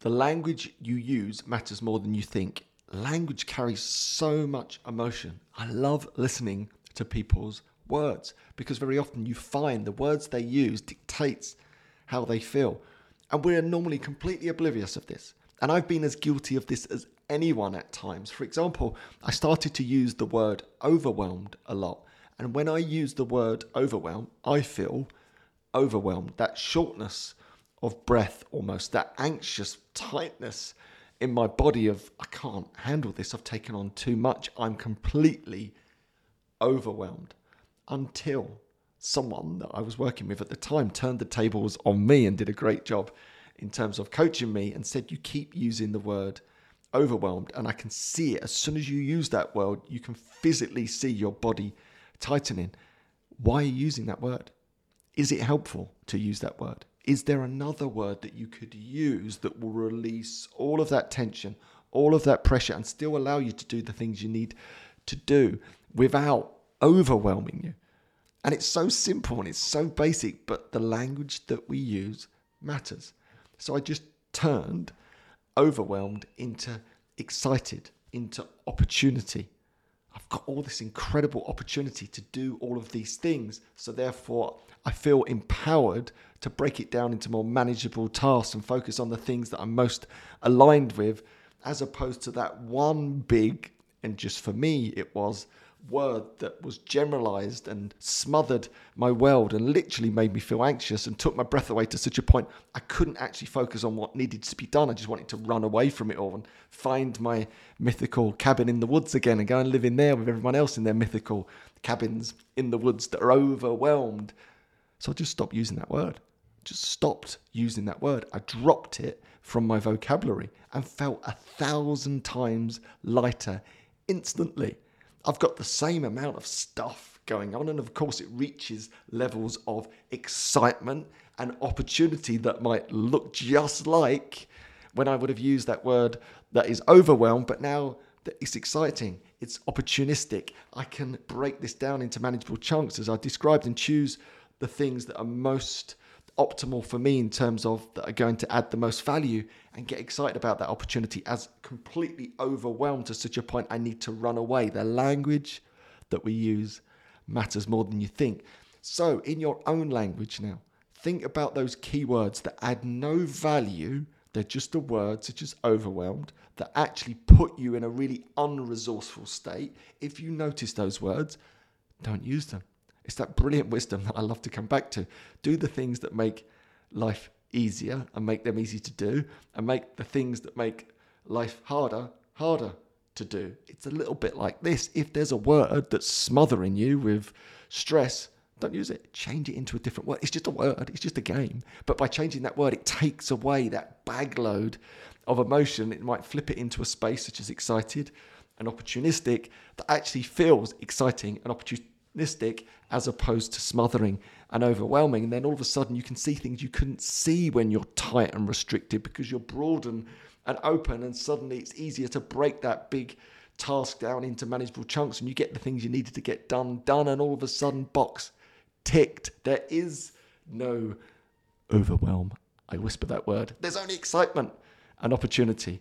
The language you use matters more than you think. Language carries so much emotion. I love listening to people's words because very often you find the words they use dictates how they feel. And we're normally completely oblivious of this. And I've been as guilty of this as anyone at times. For example, I started to use the word overwhelmed a lot. And when I use the word overwhelmed, I feel overwhelmed. That shortness of breath, almost, that anxious tightness in my body of, I can't handle this. I've taken on too much. I'm completely overwhelmed until someone that I was working with at the time turned the tables on me and did a great job in terms of coaching me and said, You keep using the word overwhelmed. And I can see it. As soon as you use that word, you can physically see your body tightening. Why are you using that word? Is it helpful to use that word? Is there another word that you could use that will release all of that tension, all of that pressure, and still allow you to do the things you need to do without overwhelming you? And it's so simple and it's so basic, but the language that we use matters. So I just turned overwhelmed into excited, into opportunity. I've got all this incredible opportunity to do all of these things. So therefore, I feel empowered to break it down into more manageable tasks and focus on the things that I'm most aligned with, as opposed to that one big, and just for me, it was word that was generalized and smothered my world and literally made me feel anxious and took my breath away to such a point I couldn't actually focus on what needed to be done. I just wanted to run away from it all and find my mythical cabin in the woods again and go and live in there with everyone else in their mythical cabins in the woods that are overwhelmed. So I just stopped using that word. Just stopped using that word. I dropped it from my vocabulary and felt a thousand times lighter instantly. I've got the same amount of stuff going on. And of course, it reaches levels of excitement and opportunity that might look just like when I would have used that word that is overwhelmed, but now it's exciting, it's opportunistic. I can break this down into manageable chunks as I described and choose the things that are most optimal for me in terms of that are going to add the most value and get excited about that opportunity as completely overwhelmed to such a point I need to run away. The language that we use matters more than you think. So, in your own language now, think about those keywords that add no value. They're just a word such as overwhelmed that actually put you in a really unresourceful state. If you notice those words, don't use them. It's that brilliant wisdom that I love to come back to. Do the things that make life easier and make them easy to do, and make the things that make life harder harder to do. It's a little bit like this. If there's a word that's smothering you with stress, don't use it. Change it into a different word. It's just a word, it's just a game. But by changing that word, it takes away that bag load of emotion. It might flip it into a space such as excited and opportunistic that actually feels exciting and opportunistic as opposed to smothering and overwhelming. And then all of a sudden, you can see things you couldn't see when you're tight and restricted because you're broad and, and open. And suddenly, it's easier to break that big task down into manageable chunks and you get the things you needed to get done, done. And all of a sudden, box ticked. There is no overwhelm. I whisper that word. There's only excitement and opportunity.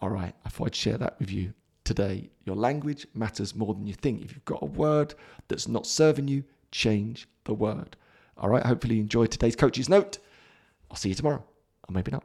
All right, I thought I'd share that with you today. Your language matters more than you think. If you've got a word that's not serving you, change the word. All right, hopefully you enjoyed today's coach's note. I'll see you tomorrow, or maybe not.